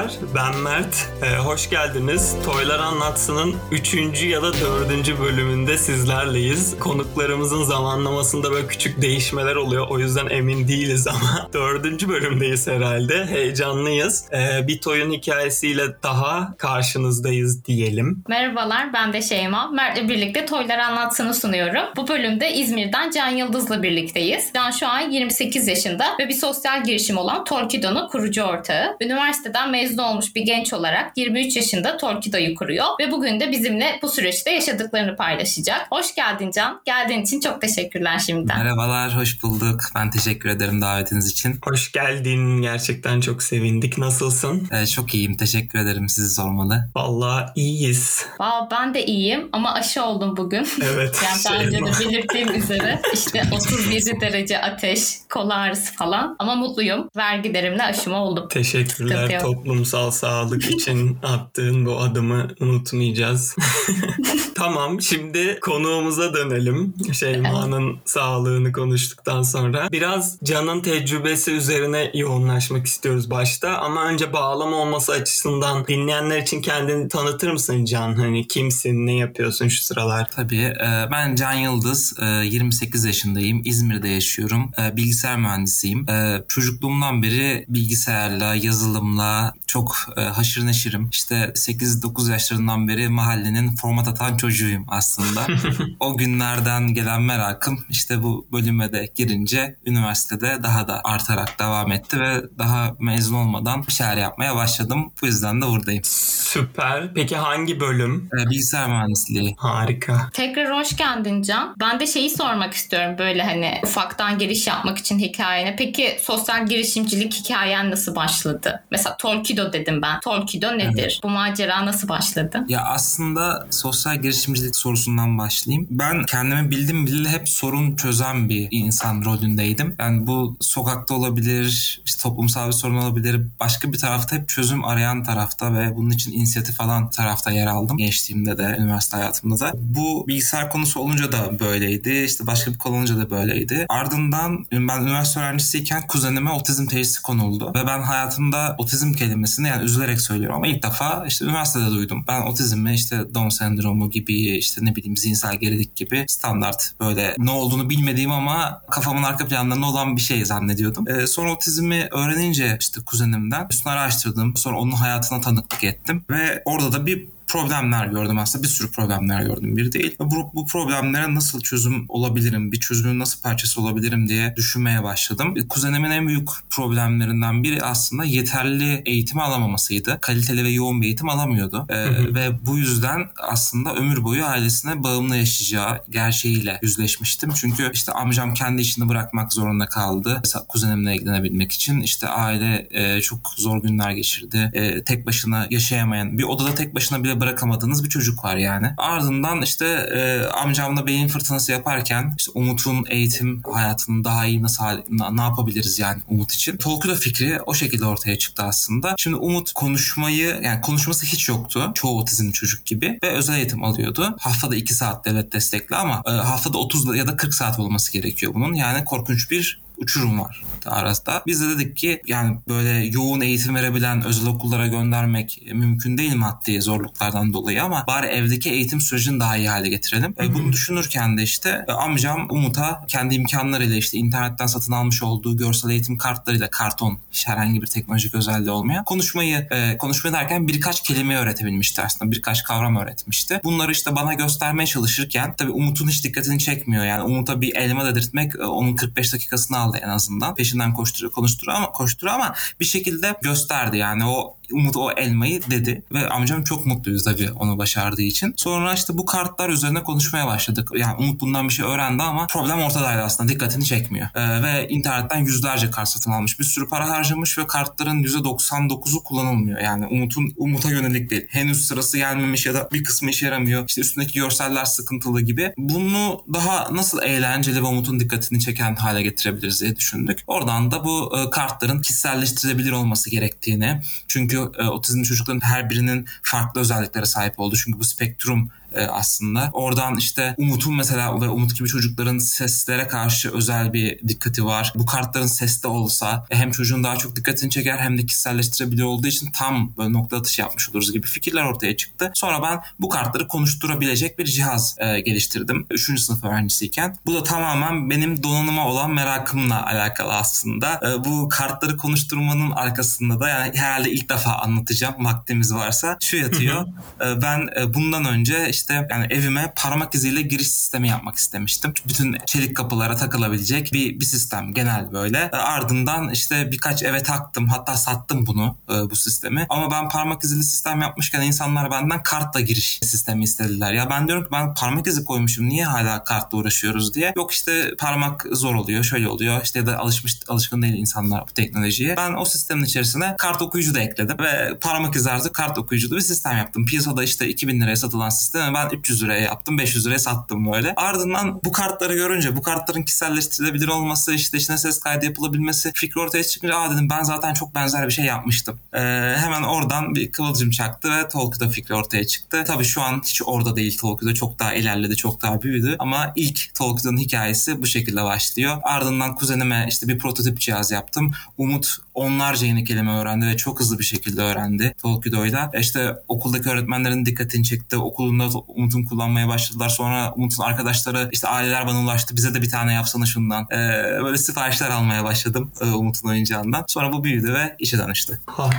Merhabalar, ben Mert. Ee, hoş geldiniz. Toylar Anlatsın'ın 3. ya da 4. bölümünde sizlerleyiz. Konuklarımızın zamanlamasında böyle küçük değişmeler oluyor. O yüzden emin değiliz ama 4. bölümdeyiz herhalde. Heyecanlıyız. Ee, bir Toy'un hikayesiyle daha karşınızdayız diyelim. Merhabalar, ben de Şeyma. Mert'le birlikte Toylar Anlatsın'ı sunuyorum. Bu bölümde İzmir'den Can Yıldız'la birlikteyiz. Can şu an 28 yaşında ve bir sosyal girişim olan Torkido'nun kurucu ortağı. Üniversiteden mezun olmuş bir genç olarak 23 yaşında Torkido'yu kuruyor ve bugün de bizimle bu süreçte yaşadıklarını paylaşacak. Hoş geldin Can. Geldiğin için çok teşekkürler şimdiden. Merhabalar, hoş bulduk. Ben teşekkür ederim davetiniz için. Hoş geldin. Gerçekten çok sevindik. Nasılsın? Ee, çok iyiyim, teşekkür ederim. Sizi sormalı. Vallahi iyiyiz. Valla ben de iyiyim ama aşı oldum bugün. Evet. yani daha önce de belirttiğim üzere işte 37 derece ateş, kol ağrısı falan. Ama mutluyum. Vergilerimle aşımı oldum. Teşekkürler toplumsal sağlık için attığın bu adımı unutmayacağız. tamam şimdi konuğumuza dönelim. Şeyma'nın sağlığını konuştuktan sonra. Biraz Can'ın tecrübesi üzerine yoğunlaşmak istiyoruz başta. Ama önce bağlama olması açısından dinleyenler için kendini tanıtır mısın Can? Hani kimsin, ne yapıyorsun şu sıralar? Tabii. e, Ben Can Yıldız, e, 28 yaşındayım. İzmir'de yaşıyorum. E, Bilgisayar mühendisiyim. E, Çocukluğumdan beri bilgisayarla, yazılımla çok e, haşır neşirim. İşte 8-9 yaşlarından beri mahallenin format atan çocuğuyum aslında. o günlerden gelen merakım işte bu bölüme de girince üniversitede daha da artarak devam etti ve daha mezun olmadan bir şeyler yapmaya başladım. Bu yüzden de buradayım. Süper. Peki hangi bölüm? E, Bilgisayar mühendisliği. Harika. Tekrar hoş geldin Can. Ben de şeyi sormak istiyorum böyle hani ufaktan giriş yapmak için hikayene. Peki sosyal girişimcilik hikayen nasıl başladı? Mesela Torkido dedim ben. Torkido nedir? Bu macera nasıl başladı? Ya aslında sosyal girişimcilik sorusundan başlayayım. Ben kendimi bildim bileli hep sorun çözen bir insan rolündeydim. Yani bu sokakta olabilir, işte toplumsal bir sorun olabilir. Başka bir tarafta hep çözüm arayan tarafta ve bunun için inisiyatif alan tarafta yer aldım. Gençliğimde de, üniversite hayatımda da. Bu bilgisayar konusu olunca da böyleydi. İşte başka bir konu olunca da böyleydi. Ardından ben üniversite öğrencisiyken kuzenime otizm teşhisi konuldu. Ve ben hayatımda otizm kelimesini yani üzülerek söylüyorum ama ilk defa işte üniversitede duydum. Ben otizmi işte Down sendromu gibi işte ne bileyim zihinsel gerilik gibi standart böyle ne olduğunu bilmediğim ama kafamın arka planlarında olan bir şey zannediyordum. Ee, sonra otizmi öğrenince işte kuzenimden üstüne araştırdım. Sonra onun hayatına tanıklık ettim ve orada da bir problemler gördüm aslında bir sürü problemler gördüm bir değil. Bu, bu problemlere nasıl çözüm olabilirim, bir çözümün nasıl parçası olabilirim diye düşünmeye başladım. Kuzenimin en büyük problemlerinden biri aslında yeterli eğitimi alamamasıydı. Kaliteli ve yoğun bir eğitim alamıyordu. Ee, ve bu yüzden aslında ömür boyu ailesine bağımlı yaşayacağı gerçeğiyle yüzleşmiştim. Çünkü işte amcam kendi işini bırakmak zorunda kaldı. Mesela kuzenimle ilgilenebilmek için işte aile e, çok zor günler geçirdi. E, tek başına yaşayamayan, bir odada tek başına bile bırakamadığınız bir çocuk var yani. Ardından işte e, amcamla beyin fırtınası yaparken işte Umut'un eğitim hayatını daha iyi nasıl ne yapabiliriz yani Umut için. Tolkido fikri o şekilde ortaya çıktı aslında. Şimdi Umut konuşmayı yani konuşması hiç yoktu. Çoğu otizm çocuk gibi ve özel eğitim alıyordu. Haftada 2 saat devlet destekli ama e, haftada 30 ya da 40 saat olması gerekiyor bunun. Yani korkunç bir uçurum var arasında. Biz de dedik ki yani böyle yoğun eğitim verebilen özel okullara göndermek mümkün değil maddi zorluklardan dolayı ama bari evdeki eğitim sürecini daha iyi hale getirelim. E, bunu düşünürken de işte e, amcam Umut'a kendi imkanlarıyla işte internetten satın almış olduğu görsel eğitim kartlarıyla karton herhangi bir teknolojik özelliği olmayan konuşmayı e, konuşma derken birkaç kelime öğretebilmişti aslında. Birkaç kavram öğretmişti. Bunları işte bana göstermeye çalışırken tabii Umut'un hiç dikkatini çekmiyor. Yani Umut'a bir elma dedirtmek e, onun 45 dakikasını aldı en azından. Peşinden koşturuyor, konuşturuyor ama koşturuyor ama bir şekilde gösterdi yani o Umut o elmayı dedi ve amcam çok mutluyuz tabii onu başardığı için. Sonra işte bu kartlar üzerine konuşmaya başladık. Yani Umut bundan bir şey öğrendi ama problem ortadaydı aslında dikkatini çekmiyor. Ee, ve internetten yüzlerce kart satın almış. Bir sürü para harcamış ve kartların %99'u kullanılmıyor. Yani Umut'un Umut'a yönelik değil. Henüz sırası gelmemiş ya da bir kısmı işe yaramıyor. İşte üstündeki görseller sıkıntılı gibi. Bunu daha nasıl eğlenceli ve Umut'un dikkatini çeken hale getirebiliriz diye düşündük. Oradan da bu e, kartların kişiselleştirilebilir olması gerektiğini çünkü e, otizmli çocukların her birinin farklı özelliklere sahip olduğu çünkü bu spektrum e, aslında. Oradan işte Umut'un mesela ve Umut gibi çocukların seslere karşı özel bir dikkati var. Bu kartların seste olsa e, hem çocuğun daha çok dikkatini çeker hem de kişiselleştirebilir olduğu için tam böyle nokta atışı yapmış oluruz gibi fikirler ortaya çıktı. Sonra ben bu kartları konuşturabilecek bir cihaz e, geliştirdim. Üçüncü sınıf öğrencisiyken. Bu da tamamen benim donanıma olan merakımla alakalı aslında. E, bu kartları konuşturmanın arkasında da yani herhalde ilk defa anlatacağım vaktimiz varsa şu yatıyor. e, ben e, bundan önce işte yani evime parmak iziyle giriş sistemi yapmak istemiştim. Bütün çelik kapılara takılabilecek bir, bir sistem genel böyle. E, ardından işte birkaç eve taktım hatta sattım bunu e, bu sistemi. Ama ben parmak izili sistem yapmışken insanlar benden kartla giriş sistemi istediler. Ya ben diyorum ki ben parmak izi koymuşum niye hala kartla uğraşıyoruz diye. Yok işte parmak zor oluyor şöyle oluyor işte ya da alışmış alışkın değil insanlar bu teknolojiye. Ben o sistemin içerisine kart okuyucu da ekledim ve parmak izi artı kart okuyuculu bir sistem yaptım. Piyasada işte 2000 liraya satılan sistemi ben 300 liraya yaptım 500 liraya sattım böyle. Ardından bu kartları görünce bu kartların kişiselleştirilebilir olması işte içine ses kaydı yapılabilmesi fikri ortaya çıkınca aa dedim ben zaten çok benzer bir şey yapmıştım. Ee, hemen oradan bir kıvılcım çaktı ve Tolkien'da fikri ortaya çıktı. Tabii şu an hiç orada değil Tolkien'da çok daha ilerledi çok daha büyüdü ama ilk Tolkien'ın hikayesi bu şekilde başlıyor. Ardından kuzenime işte bir prototip cihaz yaptım. Umut onlarca yeni kelime öğrendi ve çok hızlı bir şekilde öğrendi Tolkido'yla. İşte okuldaki öğretmenlerin dikkatini çekti. Okulunda Umut'un kullanmaya başladılar. Sonra Umut'un arkadaşları işte aileler bana ulaştı. Bize de bir tane yapsana şundan. Ee, böyle siparişler almaya başladım e, Umut'un oyuncağından. Sonra bu büyüdü ve işe danıştı. Ha,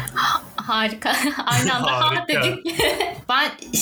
Harika. Aynı anda ha Harika. dedik.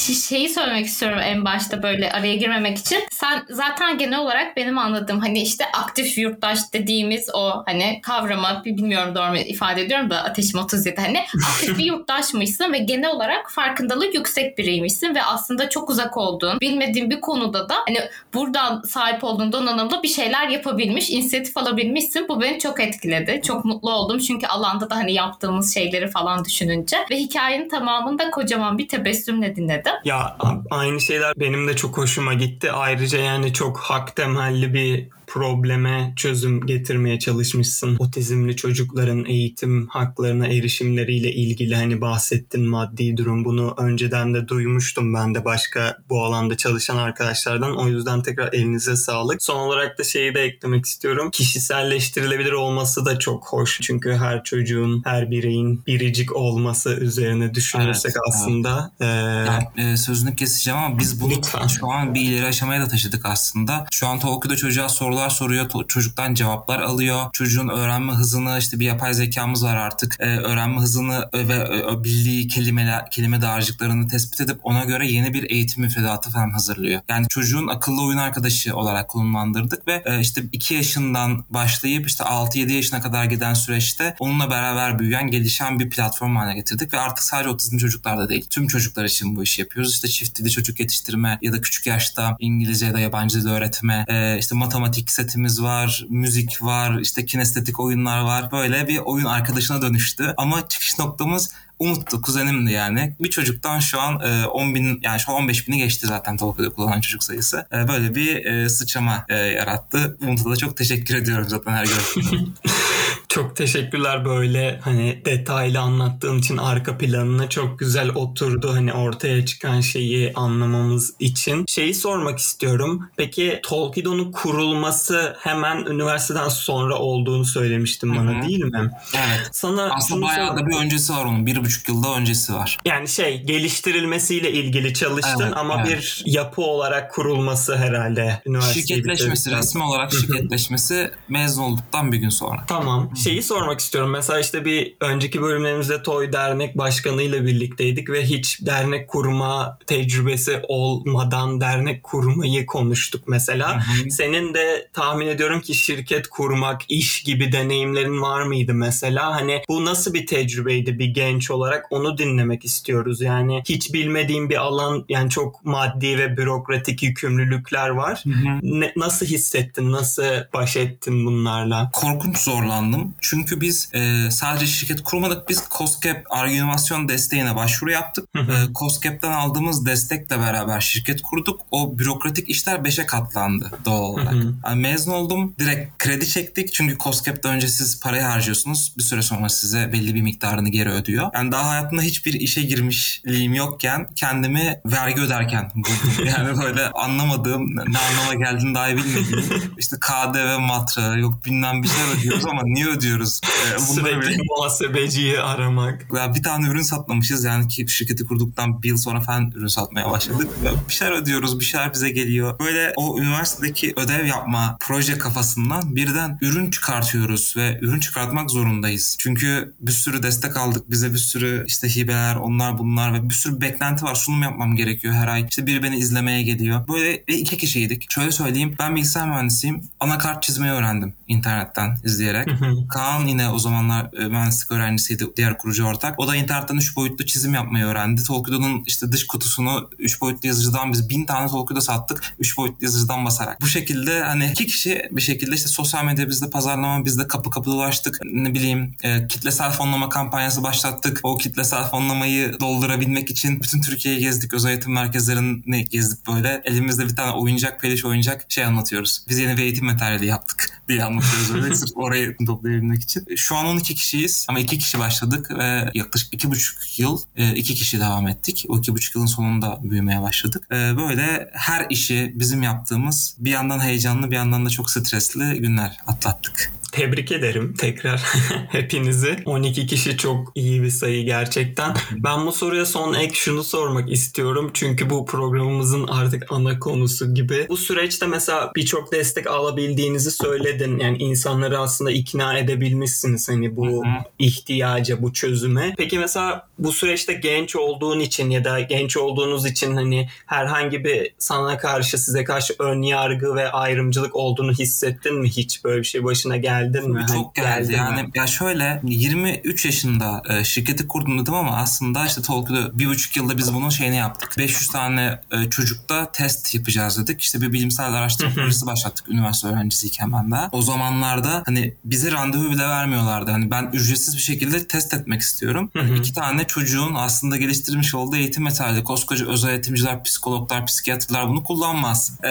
Ben ş- şeyi söylemek istiyorum en başta böyle araya girmemek için. Sen zaten genel olarak benim anladığım hani işte aktif yurttaş dediğimiz o hani kavrama bilmiyorum doğru mu ifade ediyorum da ateşim 37 hani aktif bir yurttaşmışsın ve genel olarak farkındalığı yüksek biriymişsin ve aslında çok uzak olduğun bilmediğin bir konuda da hani buradan sahip olduğun donanımla bir şeyler yapabilmiş, inisiyatif alabilmişsin. Bu beni çok etkiledi. Çok mutlu oldum çünkü alanda da hani yaptığımız şeyleri falan düşününce ve hikayenin tamamında kocaman bir tebessümle dinledim. Ya aynı şeyler benim de çok hoşuma gitti. Ayrıca yani çok hak temelli bir probleme çözüm getirmeye çalışmışsın. Otizmli çocukların eğitim haklarına erişimleriyle ilgili hani bahsettin maddi durum. Bunu önceden de duymuştum ben de başka bu alanda çalışan arkadaşlardan. O yüzden tekrar elinize sağlık. Son olarak da şeyi de eklemek istiyorum. Kişiselleştirilebilir olması da çok hoş. Çünkü her çocuğun, her bireyin biricik olması üzerine düşünürsek Evet, aslında eee, Yani, e, sözünü keseceğim ama biz bunu Lütfen. şu an bir ileri aşamaya da taşıdık aslında. Şu an Tolkien'de çocuğa sorular soruyor, to- çocuktan cevaplar alıyor. Çocuğun öğrenme hızını işte bir yapay zekamız var artık. E, öğrenme hızını ve e, bildiği kelimeler, kelime dağarcıklarını tespit edip ona göre yeni bir eğitim müfredatı falan hazırlıyor. Yani çocuğun akıllı oyun arkadaşı olarak konumlandırdık ve e, işte 2 yaşından başlayıp işte 6-7 yaşına kadar giden süreçte onunla beraber büyüyen, gelişen bir platform haline getirdik ve artık sadece otizmli çocuklarda değil. Tüm çocuklar için bu işi yapıyoruz. İşte çift dili çocuk yetiştirme ya da küçük yaşta İngilizce ya da yabancı dil öğretme, e, işte matematik setimiz var, müzik var, işte kinestetik oyunlar var. Böyle bir oyun arkadaşına dönüştü. Ama çıkış noktamız Umut'tu, kuzenimdi yani. Bir çocuktan şu an e, 10 bin, yani şu an 15 bini geçti zaten Tolkien'de kullanan çocuk sayısı. E, böyle bir e, sıçrama e, yarattı. Umut'a da çok teşekkür ediyorum zaten her gün. Çok teşekkürler böyle hani detaylı anlattığın için arka planına çok güzel oturdu hani ortaya çıkan şeyi anlamamız için. Şeyi sormak istiyorum. Peki Tolkien'in kurulması hemen üniversiteden sonra olduğunu söylemiştin bana Hı hı. değil mi? evet. Sana Aslında bayağı da bir öncesi var onun. Bir buçuk yılda öncesi var. yani şey geliştirilmesiyle ilgili çalıştın Evet, ama evet. bir yapı olarak kurulması herhalde Şirketleşmesi, bitirdikten- resmi olarak şirketleşmesi mezun olduktan bir gün sonra. Tamam. Şeyi sormak istiyorum. Mesela işte bir önceki bölümlerimizde Toy Dernek Başkanı ile birlikteydik ve hiç dernek kurma tecrübesi olmadan dernek kurmayı konuştuk mesela. Hı hı. Senin de tahmin ediyorum ki şirket kurmak, iş gibi deneyimlerin var mıydı mesela? Hani bu nasıl bir tecrübeydi bir genç olarak? Onu dinlemek istiyoruz. Yani hiç bilmediğim bir alan yani çok maddi ve bürokratik yükümlülükler var. Hı hı. Ne, nasıl hissettin? Nasıl baş ettin bunlarla? Korkunç zorlandım. Çünkü biz e, sadece şirket kurmadık. Biz COSGAP argümantasyon desteğine başvuru yaptık. Hı hı. E, COSGAP'ten aldığımız destekle beraber şirket kurduk. O bürokratik işler 5'e katlandı doğal olarak. Hı hı. Yani mezun oldum. Direkt kredi çektik. Çünkü COSGAP'ta önce siz parayı harcıyorsunuz. Bir süre sonra size belli bir miktarını geri ödüyor. Yani daha hayatımda hiçbir işe girmişliğim yokken kendimi vergi öderken buldum. Yani böyle anlamadığım, ne anlama geldiğini dahi bilmediğim. işte KDV matra yok bilmem bir şeyler ödüyoruz ama niye ödüyoruz? Ee, bunları Sürekli bile- muhasebeciyi aramak. ya bir tane ürün satmamışız yani ki şirketi kurduktan bir yıl sonra falan ürün satmaya başladık. Bir şeyler ödüyoruz, bir şeyler bize geliyor. Böyle o üniversitedeki ödev yapma proje kafasından birden ürün çıkartıyoruz ve ürün çıkartmak zorundayız. Çünkü bir sürü destek aldık. Bize bir sürü işte hibeler, onlar bunlar ve bir sürü beklenti var. Sunum yapmam gerekiyor her ay. İşte biri beni izlemeye geliyor. Böyle ve iki kişiydik. Şöyle söyleyeyim. Ben bilgisayar mühendisiyim. Anakart çizmeyi öğrendim internetten izleyerek. Kaan yine o zamanlar e, mühendislik öğrencisiydi diğer kurucu ortak. O da internetten 3 boyutlu çizim yapmayı öğrendi. Tolkido'nun işte dış kutusunu 3 boyutlu yazıcıdan biz 1000 tane Tolkido sattık 3 boyutlu yazıcıdan basarak. Bu şekilde hani iki kişi bir şekilde işte sosyal medya bizde pazarlama bizde kapı kapı dolaştık. Ne bileyim e, kitlesel fonlama kampanyası başlattık. O kitlesel fonlamayı doldurabilmek için bütün Türkiye'yi gezdik. Özel eğitim merkezlerini gezdik böyle. Elimizde bir tane oyuncak, peliş oyuncak şey anlatıyoruz. Biz yeni bir eğitim materyali yaptık diye anlatıyoruz öyle sırf orayı toplayabilmek için. Şu an 12 kişiyiz ama 2 kişi başladık ve yaklaşık 2,5 yıl 2 kişi devam ettik. O 2,5 yılın sonunda büyümeye başladık. E, Böyle her işi bizim yaptığımız bir yandan heyecanlı bir yandan da çok stresli günler atlattık. Tebrik ederim tekrar hepinizi. 12 kişi çok iyi bir sayı gerçekten. Ben bu soruya son ek şunu sormak istiyorum. Çünkü bu programımızın artık ana konusu gibi. Bu süreçte mesela birçok destek alabildiğinizi söyledin. Yani insanları aslında ikna edebilmişsiniz hani bu ihtiyaca, bu çözüme. Peki mesela bu süreçte genç olduğun için ya da genç olduğunuz için hani herhangi bir sana karşı size karşı ön yargı ve ayrımcılık olduğunu hissettin mi hiç böyle bir şey başına geldin mi? Çok Hani geldi. mi? Yani ya şöyle 23 yaşında e, şirketi kurdum dedim ama aslında işte Tolkien'de bir buçuk yılda biz bunun şeyini yaptık. 500 tane e, çocukta test yapacağız dedik. İşte bir bilimsel araştırma projesi başlattık üniversite öğrencisiyken ben daha. O zamanlarda hani bize randevu bile vermiyorlardı. Hani ben ücretsiz bir şekilde test etmek istiyorum. İki tane çocuğun aslında geliştirmiş olduğu eğitim materyali. Koskoca özel eğitimciler, psikologlar, psikiyatrlar bunu kullanmaz.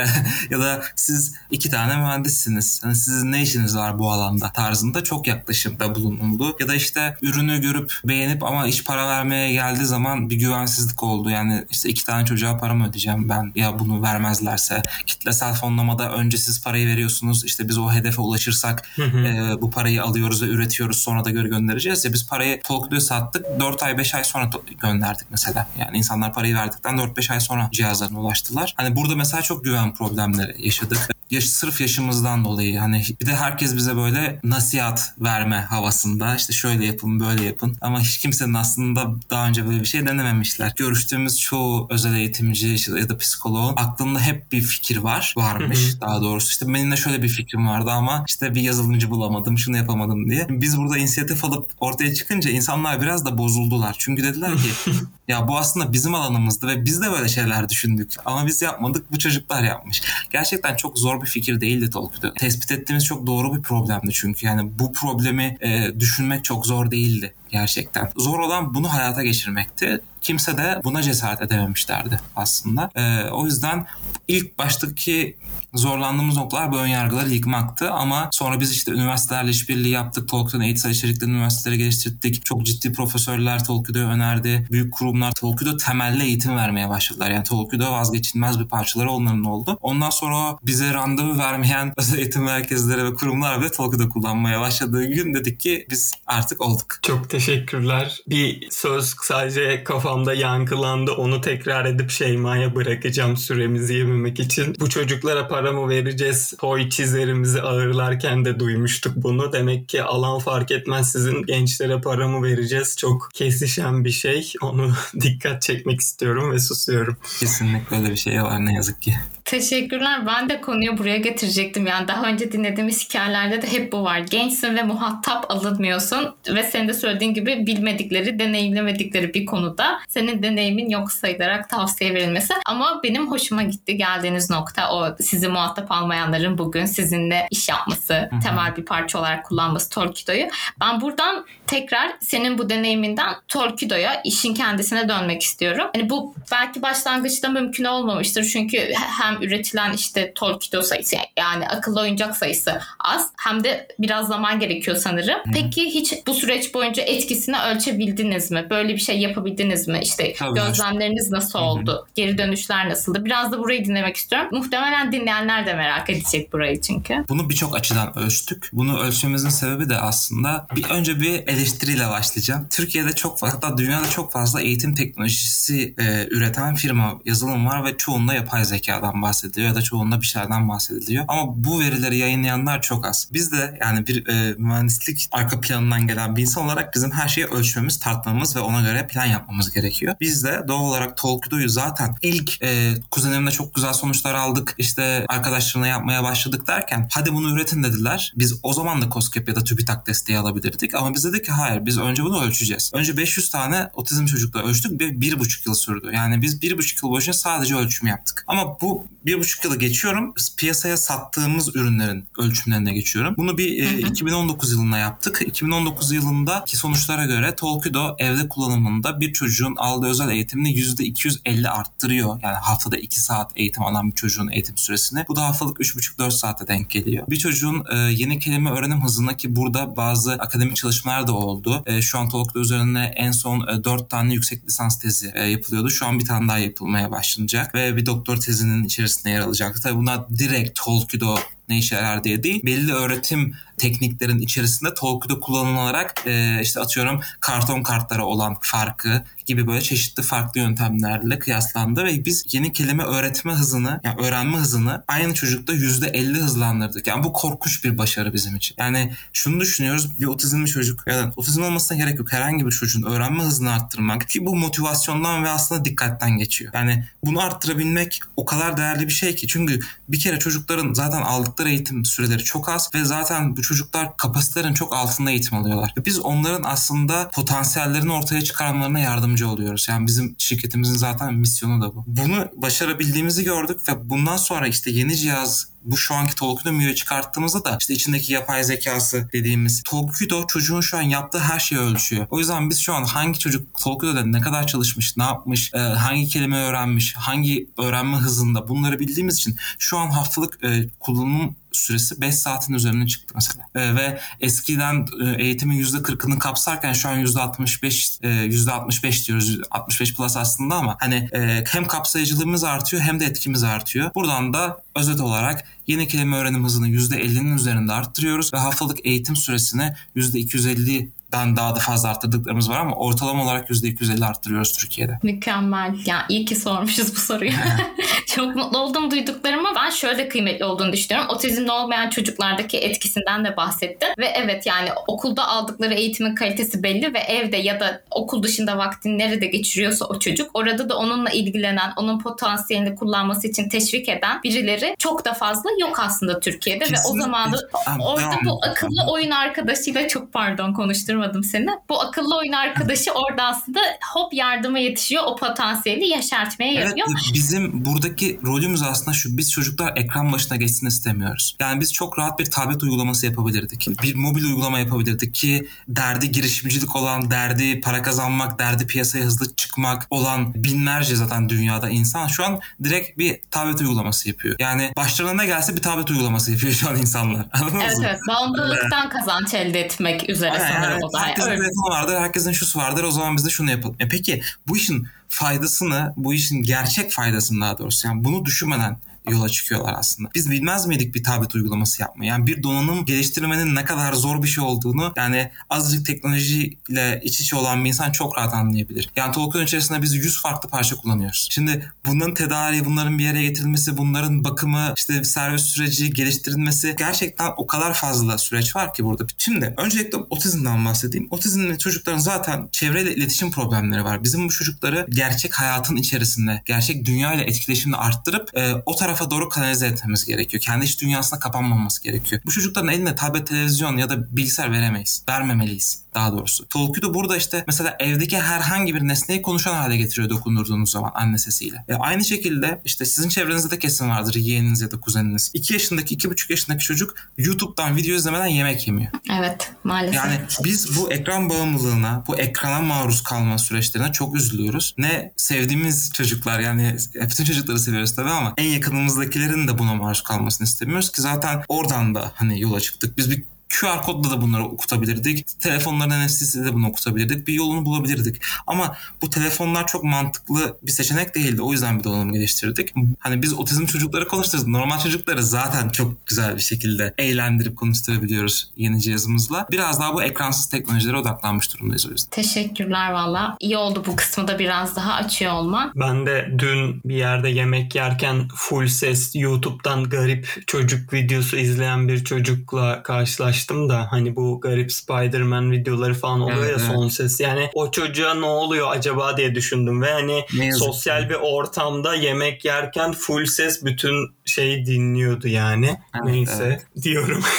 Ya da siz iki tane mühendissiniz. Hani sizin ne işiniz var bu alanda tarzında çok yaklaşımda bulunuldu. Ya da işte ürünü görüp beğenip ama iş para vermeye geldiği zaman bir güvensizlik oldu. Yani işte iki tane çocuğa para mı ödeyeceğim ben ya bunu vermezlerse. Kitlesel fonlamada önce siz parayı veriyorsunuz. İşte biz o hedefe ulaşırsak e, bu parayı alıyoruz ve üretiyoruz sonra da geri göndereceğiz ya biz parayı Tolkien'e sattık 4 ay 5 ay sonra gönderdik mesela. Yani insanlar parayı verdikten 4-5 ay sonra cihazlarına ulaştılar. Hani burada mesela çok güven problemleri yaşadık. Yaş, sırf yaşımızdan dolayı hani bir de herkes bize böyle nasihat verme havasında işte şöyle yapın böyle yapın ama hiç kimsenin aslında daha önce böyle bir şey denememişler. Görüştüğümüz çoğu özel eğitimci ya da psikoloğun aklında hep bir fikir var varmış Hı hı. daha doğrusu işte benim de şöyle bir fikrim vardı ama işte bir yazılımcı bulamadım şunu yapamadım diye. Biz burada inisiyatif alıp ortaya çıkınca insanlar biraz da bozuldular. Çünkü dediler ki ya bu aslında bizim alanımızdı ve biz de böyle şeyler düşündük. Ama biz yapmadık bu çocuklar yapmış. Gerçekten çok zor bir fikir değildi Tolkien'de. Tespit ettiğimiz çok doğru bir problemdi çünkü. Yani bu problemi e, düşünmek çok zor değildi gerçekten. Zor olan bunu hayata geçirmekti. Kimse de buna cesaret edememişlerdi aslında. E, o yüzden ilk baştaki zorlandığımız noktalar bu önyargıları yıkmaktı ama sonra biz işte üniversitelerle işbirliği yaptık. Tolkien eğitsel içeriklerini üniversitelere geliştirdik. Çok ciddi profesörler Tolkien'de önerdi. Büyük kurumlar Tolkien'de temelli eğitim vermeye başladılar. Yani Tolkien'de vazgeçilmez bir parçaları onların oldu. Ondan sonra bize randevu vermeyen özel eğitim merkezleri ve kurumlar bile Tolkien'de kullanmaya başladığı gün dedik ki biz artık olduk. Çok teşekkürler. Bir söz sadece kafamda yankılandı. Onu tekrar edip Şeyma'ya bırakacağım süremizi yememek için. Bu çocuklara para mı vereceğiz? Toy çizerimizi ağırlarken de duymuştuk bunu. Demek ki alan fark etmez sizin gençlere para mı vereceğiz? Çok kesişen bir şey. Onu dikkat çekmek istiyorum ve susuyorum. Kesinlikle öyle bir şey var ne yazık ki. Teşekkürler. Ben de konuyu buraya getirecektim. Yani daha önce dinlediğimiz hikayelerde de hep bu var. Gençsin ve muhatap alınmıyorsun ve senin de söylediğin gibi bilmedikleri, deneyimlemedikleri bir konuda senin deneyimin yok sayılarak tavsiye verilmesi. Ama benim hoşuma gitti geldiğiniz nokta o sizi muhatap almayanların bugün sizinle iş yapması, Hı-hı. temel bir parça olarak kullanması Torkido'yu. Ben buradan tekrar senin bu deneyiminden Torkido'ya işin kendisine dönmek istiyorum. Hani bu belki başlangıçta mümkün olmamıştır çünkü hem üretilen işte Torkido sayısı yani akıllı oyuncak sayısı az hem de biraz zaman gerekiyor sanırım. Hı. Peki hiç bu süreç boyunca etkisini ölçebildiniz mi? Böyle bir şey yapabildiniz mi? İşte Tabii gözlemleriniz nasıl oldu? Hı. Geri dönüşler nasıldı? Biraz da burayı dinlemek istiyorum. Muhtemelen dinleyenler de merak edecek burayı çünkü. Bunu birçok açıdan ölçtük. Bunu ölçmemizin sebebi de aslında bir önce bir eleştiriyle başlayacağım. Türkiye'de çok hatta dünyada çok fazla eğitim teknolojisi e, üreten firma yazılım var ve çoğunda yapay zekadan bahsediliyor ya da çoğunda bir şeylerden bahsediliyor. Ama bu verileri yayınlayanlar çok az. Biz de yani bir e, mühendislik arka planından gelen bir insan olarak bizim her şeyi ölçmemiz, tartmamız ve ona göre plan yapmamız gerekiyor. Biz de doğal olarak Tolkido'yu zaten ilk e, kuzenimle çok güzel sonuçlar aldık. İşte arkadaşlarına yapmaya başladık derken hadi bunu üretin dediler. Biz o zaman da COSGAP ya da TÜBİTAK desteği alabilirdik ama biz dedik ki hayır biz önce bunu ölçeceğiz. Önce 500 tane otizm çocukla ölçtük ve bir buçuk yıl sürdü. Yani biz bir buçuk yıl boyunca sadece ölçüm yaptık. Ama bu bir buçuk yılı geçiyorum. Piyasaya sattığımız ürünlerin ölçümlerine geçiyorum. Bunu bir e, 2019 yılında yaptık. 2019 yılında ki sonuçlara göre Tolkido evde kullanımında bir çocuğun aldığı özel eğitimini %250 arttırıyor. Yani haftada 2 saat eğitim alan bir çocuğun eğitim süresini. Bu da haftalık 3,5-4 saate denk geliyor. Bir çocuğun e, yeni kelime öğrenim hızına ki burada bazı akademik çalışmalar da oldu. E, şu an Tolkido üzerine en son e, 4 tane yüksek lisans tezi e, yapılıyordu. Şu an bir tane daha yapılmaya başlanacak ve bir doktor tezinin içerisinde yer alacak. Tabii bunlar direkt Tolkido ne işe yarar diye değil. Belli öğretim tekniklerin içerisinde Tolkien'de kullanılarak e, işte atıyorum karton kartlara olan farkı gibi böyle çeşitli farklı yöntemlerle kıyaslandı ve biz yeni kelime öğretme hızını yani öğrenme hızını aynı çocukta %50 hızlandırdık. Yani bu korkunç bir başarı bizim için. Yani şunu düşünüyoruz bir otizmli çocuk ya da otizm olmasına gerek yok. Herhangi bir çocuğun öğrenme hızını arttırmak ki bu motivasyondan ve aslında dikkatten geçiyor. Yani bunu arttırabilmek o kadar değerli bir şey ki çünkü bir kere çocukların zaten aldıkları eğitim süreleri çok az ve zaten bu çocuklar kapasitelerin çok altında eğitim alıyorlar. Ve biz onların aslında potansiyellerini ortaya çıkarmalarına yardımcı oluyoruz. Yani bizim şirketimizin zaten misyonu da bu. Bunu başarabildiğimizi gördük ve bundan sonra işte yeni cihaz bu şu anki Tolkien'u çıkarttığımızda da işte içindeki yapay zekası dediğimiz Tolkien'o çocuğun şu an yaptığı her şeyi ölçüyor. O yüzden biz şu an hangi çocuk Tolkien'da ne kadar çalışmış, ne yapmış, e, hangi kelime öğrenmiş, hangi öğrenme hızında bunları bildiğimiz için şu an haftalık e, kullanım süresi 5 saatin üzerine çıktı mesela. E, ve eskiden e, eğitimin %40'ını kapsarken şu an %65 e, %65 diyoruz. 65 plus aslında ama hani e, hem kapsayıcılığımız artıyor hem de etkimiz artıyor. Buradan da özet olarak yeni kelime öğrenim hızını %50'nin üzerinde arttırıyoruz ve haftalık eğitim süresini %250 dan daha da fazla arttırdıklarımız var ama ortalama olarak %250 arttırıyoruz Türkiye'de. Mükemmel. Ya iyi ki sormuşuz bu soruyu. Çok mutlu oldum duyduklarıma. Ben şöyle kıymetli olduğunu düşünüyorum. Otizmli olmayan çocuklardaki etkisinden de bahsettim. Ve evet yani okulda aldıkları eğitimin kalitesi belli ve evde ya da okul dışında vaktini nerede geçiriyorsa o çocuk orada da onunla ilgilenen, onun potansiyelini kullanması için teşvik eden birileri çok da fazla yok aslında Türkiye'de Kesinlikle. ve o zaman da orada bu akıllı oyun arkadaşıyla çok pardon konuştum kırmadım seni. Bu akıllı oyun arkadaşı orada aslında hop yardıma yetişiyor. O potansiyeli yaşartmaya yarıyor. Evet, bizim buradaki rolümüz aslında şu. Biz çocuklar ekran başına geçsin istemiyoruz. Yani biz çok rahat bir tablet uygulaması yapabilirdik. Bir mobil uygulama yapabilirdik ki derdi girişimcilik olan, derdi para kazanmak, derdi piyasaya hızlı çıkmak olan binlerce zaten dünyada insan şu an direkt bir tablet uygulaması yapıyor. Yani başlarına ne gelse bir tablet uygulaması yapıyor şu an insanlar. Anladınız evet, mı? Evet. Bağımlılıktan kazanç elde etmek üzere evet, sanırım oldu. Herkesin öyle. telefonu vardır, herkesin şusu vardır. O zaman biz de şunu yapalım. E peki bu işin faydasını, bu işin gerçek faydasını daha doğrusu yani bunu düşünmeden yola çıkıyorlar aslında. Biz bilmez miydik bir tablet uygulaması yapmayı? Yani bir donanım geliştirmenin ne kadar zor bir şey olduğunu yani azıcık teknolojiyle iç içe olan bir insan çok rahat anlayabilir. Yani Tolkien içerisinde biz 100 farklı parça kullanıyoruz. Şimdi bunların tedariği, bunların bir yere getirilmesi, bunların bakımı, işte servis süreci, geliştirilmesi gerçekten o kadar fazla süreç var ki burada. Şimdi öncelikle otizmden bahsedeyim. Otizmli çocukların zaten çevreyle iletişim problemleri var. Bizim bu çocukları gerçek hayatın içerisinde, gerçek dünya ile etkileşimini arttırıp e, o taraf tarafa doğru kanalize etmemiz gerekiyor. Kendi iç dünyasına kapanmaması gerekiyor. Bu çocukların eline tablet, televizyon ya da bilgisayar veremeyiz. Vermemeliyiz daha doğrusu. Tolkien burada işte mesela evdeki herhangi bir nesneyi konuşan hale getiriyor dokundurduğunuz zaman anne sesiyle. E aynı şekilde işte sizin çevrenizde de kesin vardır yeğeniniz ya da kuzeniniz. 2 yaşındaki, 2,5 yaşındaki çocuk YouTube'dan video izlemeden yemek yemiyor. Evet maalesef. Yani biz bu ekran bağımlılığına, bu ekrana maruz kalma süreçlerine çok üzülüyoruz. Ne sevdiğimiz çocuklar yani bütün çocukları seviyoruz tabii ama en yakınımızdakilerin de buna maruz kalmasını istemiyoruz ki zaten oradan da hani yola çıktık. Biz bir QR kodla da bunları okutabilirdik. Telefonların NFC'si de bunu okutabilirdik. Bir yolunu bulabilirdik. Ama bu telefonlar çok mantıklı bir seçenek değildi. O yüzden bir donanım geliştirdik. Hani biz otizm çocukları konuşturuyoruz. Normal çocukları zaten çok güzel bir şekilde eğlendirip konuşturabiliyoruz yeni cihazımızla. Biraz daha bu ekransız teknolojilere odaklanmış durumdayız o yüzden. Teşekkürler valla. İyi oldu bu kısmı da biraz daha açıyor olman. Ben de dün bir yerde yemek yerken full ses YouTube'dan garip çocuk videosu izleyen bir çocukla karşılaştım da hani bu garip Spider-Man videoları falan oluyor Evet, ya evet. son ses. Yani o çocuğa ne oluyor acaba diye düşündüm ve hani Ne sosyal ki. bir ortamda yemek yerken full ses bütün şeyi dinliyordu yani. Evet, Neyse diyorum.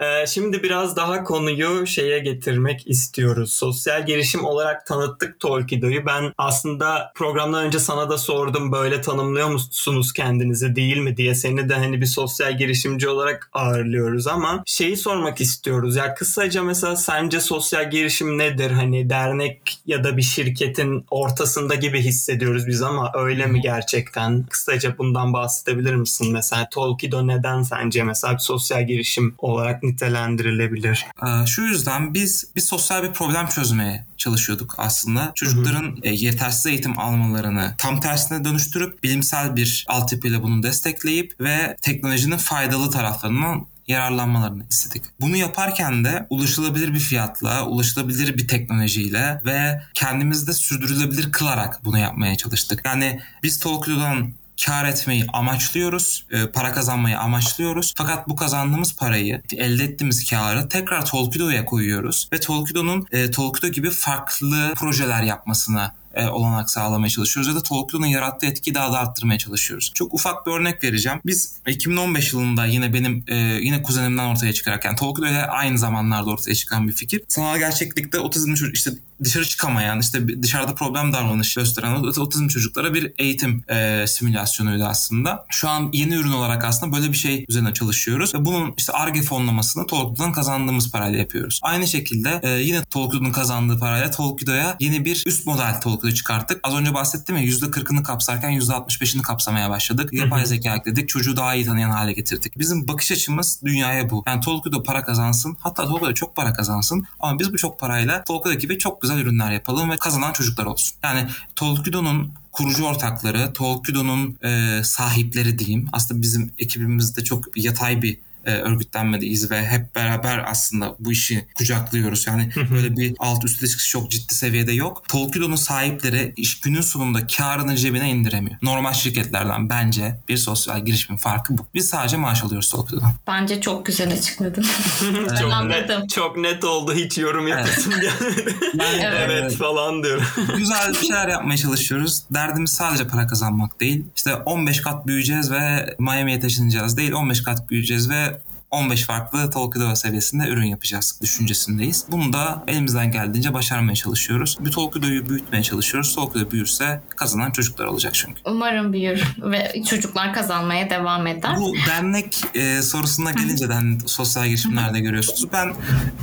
Ee, Şimdi biraz daha konuyu şeye getirmek istiyoruz. Sosyal gelişim olarak tanıttık Tolkido'yu. Ben aslında programdan önce sana da sordum böyle tanımlıyor musunuz kendinizi değil mi diye. Seni de hani bir sosyal girişimci olarak ağırlıyoruz ama şeyi sormak istiyoruz. Ya kısaca mesela sence sosyal girişim nedir? Hani dernek ya da bir şirketin ortasında gibi hissediyoruz biz ama öyle mi gerçekten? Kısaca bundan bahsedebilir misin? Mesela Tolkido neden sence mesela bir sosyal girişim olarak nitelendirilebilir? Ee, Şu yüzden biz bir sosyal bir problem çözmeye çalışıyorduk aslında. Çocukların e, yetersiz eğitim almalarını tam tersine dönüştürüp bilimsel bir altyapıyla bunu destekleyip ve teknolojinin faydalı taraflarından yararlanmalarını istedik. Bunu yaparken de ulaşılabilir bir fiyatla, ulaşılabilir bir teknolojiyle ve kendimizde sürdürülebilir kılarak bunu yapmaya çalıştık. Yani biz Tolkien'dan kar etmeyi amaçlıyoruz, e, para kazanmayı amaçlıyoruz. Fakat bu kazandığımız parayı, elde ettiğimiz karı tekrar Tolkido'ya koyuyoruz ve Tolkido'nun e, Tolkido gibi farklı projeler yapmasına e, olanak sağlamaya çalışıyoruz ya da Tolkien'in yarattığı etkiyi daha da arttırmaya çalışıyoruz. Çok ufak bir örnek vereceğim. Biz 2015 yılında yine benim e, yine kuzenimden ortaya çıkarken Tolkien ile aynı zamanlarda ortaya çıkan bir fikir. Sanal gerçeklikte otizm çocuk işte dışarı çıkamayan işte dışarıda problem davranış gösteren otizm çocuklara bir eğitim e, simülasyonuydu aslında. Şu an yeni ürün olarak aslında böyle bir şey üzerine çalışıyoruz ve bunun işte ARGE fonlamasını Tolkien'dan kazandığımız parayla yapıyoruz. Aynı şekilde e, yine Tolkien'in kazandığı parayla Tolkien'e yeni bir üst model Tolkien çıkarttık. Az önce bahsettim ya %40'ını kapsarken %65'ini kapsamaya başladık. Yapay zeka ekledik. Çocuğu daha iyi tanıyan hale getirdik. Bizim bakış açımız dünyaya bu. Yani Tolkien'de para kazansın. Hatta Tolkien'de çok para kazansın. Ama biz bu çok parayla Tolkien'de gibi çok güzel ürünler yapalım ve kazanan çocuklar olsun. Yani Tolkien'in kurucu ortakları, Tolkien'in e, sahipleri diyeyim. Aslında bizim ekibimizde çok yatay bir e, örgütlenmedeyiz ve hep beraber aslında bu işi kucaklıyoruz. Yani böyle bir alt üst ilişkisi çok ciddi seviyede yok. Tolkien'in sahipleri iş günün sonunda karını cebine indiremiyor. Normal şirketlerden bence bir sosyal girişimin farkı bu. Biz sadece maaş alıyoruz Tolkien'dan. Bence çok güzel açıkladın. çok net, çok net oldu. Hiç yorum yapasım gelmedi. Yani, evet e, falan diyorum. güzel bir şeyler yapmaya çalışıyoruz. Derdimiz sadece para kazanmak değil. İşte 15 kat büyüyeceğiz ve Miami'ye taşınacağız değil. 15 kat büyüyeceğiz ve 15 farklı Tolkido seviyesinde ürün yapacağız düşüncesindeyiz. Bunu da elimizden geldiğince başarmaya çalışıyoruz. Bir Tolkido'yu büyütmeye çalışıyoruz. Tolkido büyürse kazanan çocuklar olacak çünkü. Umarım büyür ve çocuklar kazanmaya devam eder. Bu dernek e, sorusuna gelince de hani sosyal girişimlerde görüyorsunuz. Ben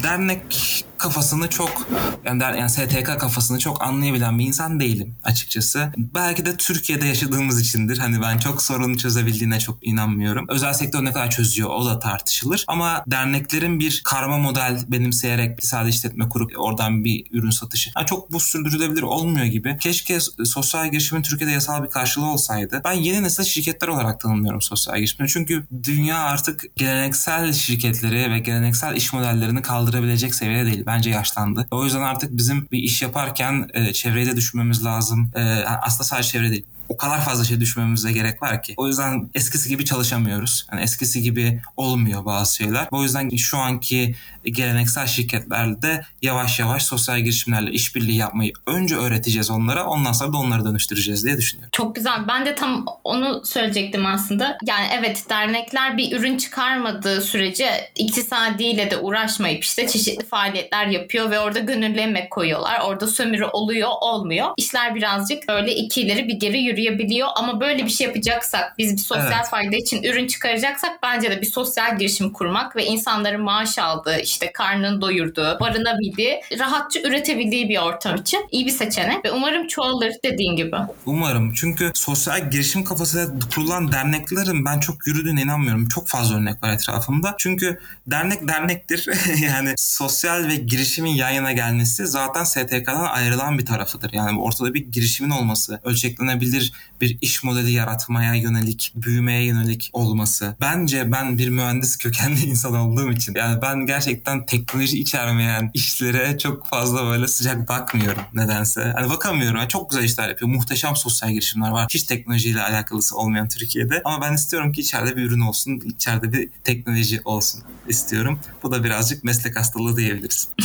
dernek kafasını çok yani, der, yani STK kafasını çok anlayabilen bir insan değilim açıkçası. Belki de Türkiye'de yaşadığımız içindir. Hani ben çok sorunu çözebildiğine çok inanmıyorum. Özel sektör ne kadar çözüyor o da tartışılır. Ama derneklerin bir karma model benimseyerek bir sade işletme kurup oradan bir ürün satışı. Yani çok bu sürdürülebilir olmuyor gibi. Keşke sosyal girişimin Türkiye'de yasal bir karşılığı olsaydı. Ben yeni nesil şirketler olarak tanımlıyorum sosyal girişimi. Çünkü dünya artık geleneksel şirketleri ve geleneksel iş modellerini kaldırabilecek seviyede değil. Bence yaşlandı. O yüzden artık bizim bir iş yaparken e, çevreyi de düşünmemiz lazım. E, aslında sadece çevre değil. O kadar fazla şey düşmemize gerek var ki. O yüzden eskisi gibi çalışamıyoruz. Yani eskisi gibi olmuyor bazı şeyler. O yüzden şu anki geleneksel şirketlerde yavaş yavaş sosyal girişimlerle işbirliği yapmayı önce öğreteceğiz onlara. Ondan sonra da onları dönüştüreceğiz diye düşünüyorum. Çok güzel. Ben de tam onu söyleyecektim aslında. Yani evet dernekler bir ürün çıkarmadığı sürece iktisadiyle de uğraşmayıp işte çeşitli faaliyetler yapıyor ve orada gönüllü emek koyuyorlar. Orada sömürü oluyor, olmuyor. İşler birazcık böyle iki ileri bir geri yürüyebiliyor ama böyle bir şey yapacaksak, biz bir sosyal evet. fayda için ürün çıkaracaksak bence de bir sosyal girişim kurmak ve insanların maaş aldığı, işte karnını doyurduğu, barınabildiği, rahatça üretebildiği bir ortam için iyi bir seçenek ve umarım çoğalır dediğin gibi. Umarım. Çünkü sosyal girişim kafasıyla kurulan derneklerin ben çok yürüdüğüne inanmıyorum. Çok fazla örnek var etrafımda. Çünkü dernek dernektir. yani sosyal ve girişimin yan yana gelmesi zaten STK'dan ayrılan bir tarafıdır. Yani ortada bir girişimin olması, ölçeklenebilir bir iş modeli yaratmaya yönelik, büyümeye yönelik olması. Bence ben bir mühendis kökenli insan olduğum için yani ben gerçekten teknoloji içermeyen işlere çok fazla böyle sıcak bakmıyorum nedense. Hani bakamıyorum. Yani çok güzel işler yapıyor. Muhteşem sosyal girişimler var. Hiç teknolojiyle alakalısı olmayan Türkiye'de. Ama ben istiyorum ki içeride bir ürün olsun, içeride bir teknoloji olsun istiyorum. Bu da birazcık meslek hastalığı diyebiliriz.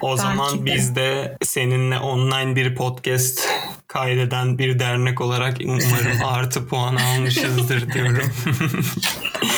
O Belki zaman de. biz de seninle online bir podcast kaydeden bir dernek olarak umarım artı puan almışızdır diyorum.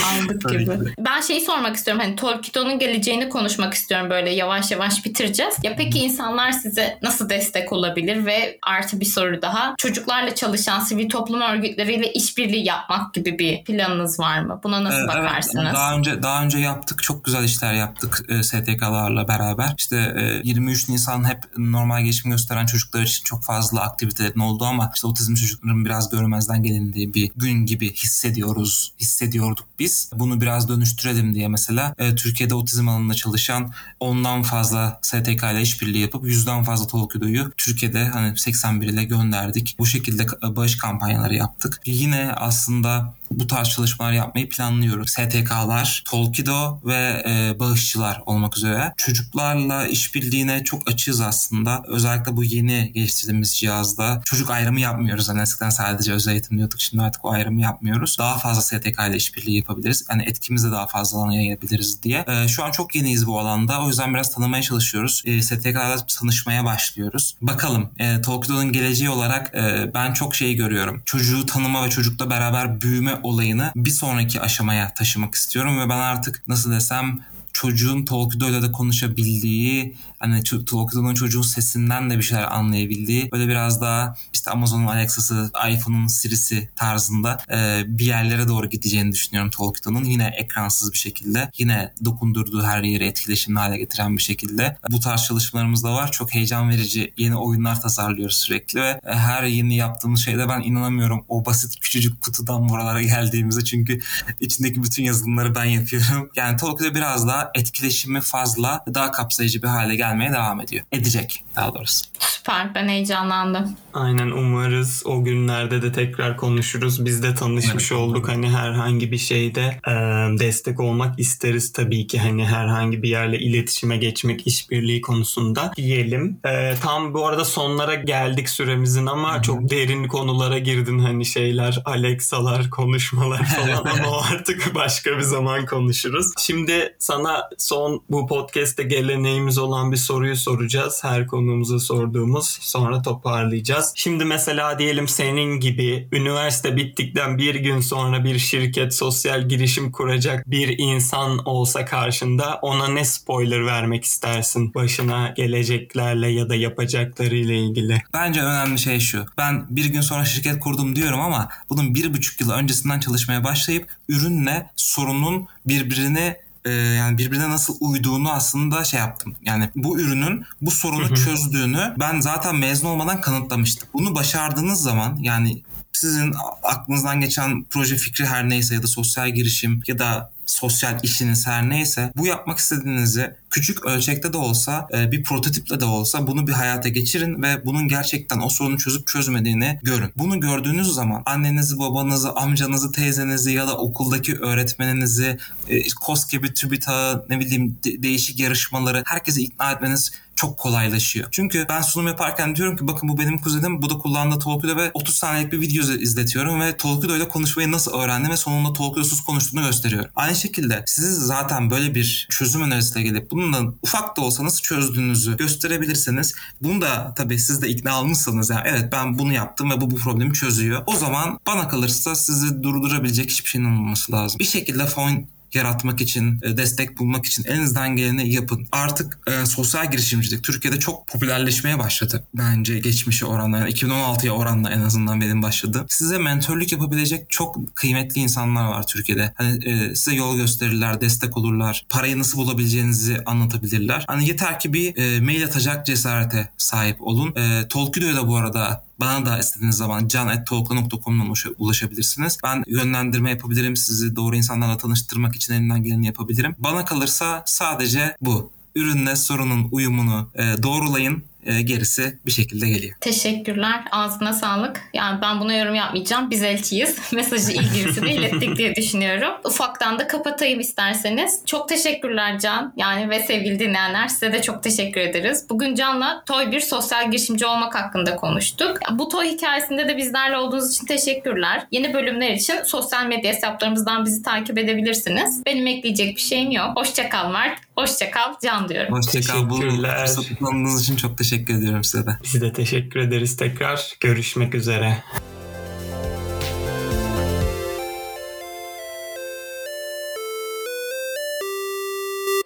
Aldık gibi. Ben şeyi sormak istiyorum. Hani Torkido'nun geleceğini konuşmak istiyorum böyle yavaş yavaş bitireceğiz. Ya peki insanlar size nasıl destek olabilir ve artı bir soru daha. Çocuklarla çalışan sivil toplum örgütleriyle işbirliği yapmak gibi bir planınız var mı? Buna nasıl ee, bakarsınız? Evet, daha önce daha önce yaptık. Çok güzel işler yaptık e, STK'larla beraber. İşte e, 23 Nisan hep normal gelişim gösteren çocuklar için çok fazla aktivitelerin olduğu ama işte otizm çocukların biraz görmezden gelindiği bir gün gibi hissediyoruz, hissediyorduk biz. Bunu biraz dönüştürelim diye mesela e, Türkiye'de otizm alanında çalışan ondan fazla STK ile işbirliği yapıp yüzden fazla Tolkido'yu Türkiye'de hani 81 ile gönderdik. Bu şekilde bağış kampanyaları yaptık. Yine aslında bu tarz çalışmalar yapmayı planlıyoruz. STK'lar, Tolkido ve e, bağışçılar olmak üzere. Çocuklarla işbirliğine çok açığız aslında. Özellikle bu yeni geliştirdiğimiz cihazda çocuk ayrımı yapmıyoruz. Yani eskiden sadece özel eğitim diyorduk. Şimdi artık o ayrımı yapmıyoruz. Daha fazla STK ile işbirliği yapabiliriz. Yani etkimizi daha fazla alana yayabiliriz diye. E, şu an çok yeniyiz bu alanda. O yüzden biraz tanımaya çalışıyoruz. E, STK'larla tanışmaya başlıyoruz. Bakalım. E, Tolkido'nun geleceği olarak e, ben çok şeyi görüyorum. Çocuğu tanıma ve çocukla beraber büyüme olayını bir sonraki aşamaya taşımak istiyorum ve ben artık nasıl desem çocuğun Tolkien'de de konuşabildiği hani Tolkien'in çocuğun sesinden de bir şeyler anlayabildiği böyle biraz daha işte Amazon'un Alexa'sı, iPhone'un Siri'si tarzında e, bir yerlere doğru gideceğini düşünüyorum Tolkien'in. Yine ekransız bir şekilde, yine dokundurduğu her yeri etkileşimli hale getiren bir şekilde. Bu tarz çalışmalarımız da var. Çok heyecan verici yeni oyunlar tasarlıyoruz sürekli ve e, her yeni yaptığımız şeyde ben inanamıyorum o basit küçücük kutudan buralara geldiğimize çünkü içindeki bütün yazılımları ben yapıyorum. Yani Tolkien'de biraz daha etkileşimi fazla, daha kapsayıcı bir hale gelmeye devam ediyor. Edecek daha doğrusu. Süper. Ben heyecanlandım. Aynen umarız o günlerde de tekrar konuşuruz. Biz de tanışmış evet. olduk. Hani herhangi bir şeyde e, destek olmak isteriz tabii ki. Hani herhangi bir yerle iletişime geçmek işbirliği konusunda diyelim. E, tam bu arada sonlara geldik süremizin ama Hı-hı. çok derin konulara girdin hani şeyler, Alexa'lar, konuşmalar falan ama o artık başka bir zaman konuşuruz. Şimdi sana son bu podcast'te geleneğimiz olan bir soruyu soracağız. Her konuğumuza sorduğumuz. Sonra toparlayacağız. Şimdi mesela diyelim senin gibi üniversite bittikten bir gün sonra bir şirket sosyal girişim kuracak bir insan olsa karşında ona ne spoiler vermek istersin başına geleceklerle ya da yapacaklarıyla ilgili? Bence önemli şey şu. Ben bir gün sonra şirket kurdum diyorum ama bunun bir buçuk yıl öncesinden çalışmaya başlayıp ürünle sorunun birbirini e, yani birbirine nasıl uyduğunu aslında şey yaptım. Yani bu ürünün bu sorunu çözdüğünü ben zaten mezun olmadan kanıtlamıştım. Bunu başardığınız zaman yani sizin aklınızdan geçen proje fikri her neyse ya da sosyal girişim ya da sosyal işiniz her neyse bu yapmak istediğinizi küçük ölçekte de olsa e, bir prototiple de olsa bunu bir hayata geçirin ve bunun gerçekten o sorunu çözüp çözmediğini görün. Bunu gördüğünüz zaman annenizi, babanızı, amcanızı, teyzenizi ya da okuldaki öğretmeninizi, e, KOSGEB'i, TÜBİTAK'ı ne bileyim değişik yarışmaları herkesi ikna etmeniz çok kolaylaşıyor. Çünkü ben sunum yaparken diyorum ki bakın bu benim kuzenim bu da kullandığı Tolkien'de ve 30 saniyelik bir video izletiyorum ve Tolkien'de ile konuşmayı nasıl öğrendi ve sonunda Tolkien'suz konuştuğunu gösteriyorum. Aynı şekilde siz zaten böyle bir çözüm önerisiyle gelip bununla ufak da olsa nasıl çözdüğünüzü gösterebilirseniz bunu da tabii siz de ikna almışsanız yani evet ben bunu yaptım ve bu bu problemi çözüyor. O zaman bana kalırsa sizi durdurabilecek hiçbir şeyin olmaması lazım. Bir şekilde fon yaratmak için, e, destek bulmak için elinizden geleni yapın. Artık e, sosyal girişimcilik Türkiye'de çok popülerleşmeye başladı. Bence geçmişe oranla, yani 2016'ya oranla en azından benim başladı. Size mentörlük yapabilecek çok kıymetli insanlar var Türkiye'de. Hani e, size yol gösterirler, destek olurlar, parayı nasıl bulabileceğinizi anlatabilirler. Hani yeter ki bir e, mail atacak cesarete sahip olun. E, Tolkido'ya da bu arada bana da istediğiniz zaman can.tolka.com'dan ulaşabilirsiniz. Ben yönlendirme yapabilirim. Sizi doğru insanlarla tanıştırmak için elimden geleni yapabilirim. Bana kalırsa sadece bu. Ürünle sorunun uyumunu e, doğrulayın e, gerisi bir şekilde geliyor. Teşekkürler. Ağzına sağlık. Yani ben buna yorum yapmayacağım. Biz elçiyiz. Mesajı ilgilisini ilettik diye düşünüyorum. Ufaktan da kapatayım isterseniz. Çok teşekkürler Can. Yani ve sevgili dinleyenler size de çok teşekkür ederiz. Bugün Can'la Toy bir sosyal girişimci olmak hakkında konuştuk. Bu Toy hikayesinde de bizlerle olduğunuz için teşekkürler. Yeni bölümler için sosyal medya hesaplarımızdan bizi takip edebilirsiniz. Benim ekleyecek bir şeyim yok. Hoşçakal Mert. Hoşçakal Can diyorum. Hoşçakal. Bu fırsatı tanıdığınız için çok teşekkür ediyorum size de. Biz de teşekkür ederiz tekrar. Görüşmek üzere.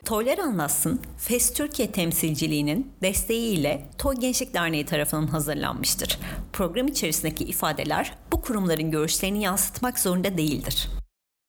Toylar Anlatsın, FES Türkiye temsilciliğinin desteğiyle Toy Gençlik Derneği tarafından hazırlanmıştır. Program içerisindeki ifadeler bu kurumların görüşlerini yansıtmak zorunda değildir.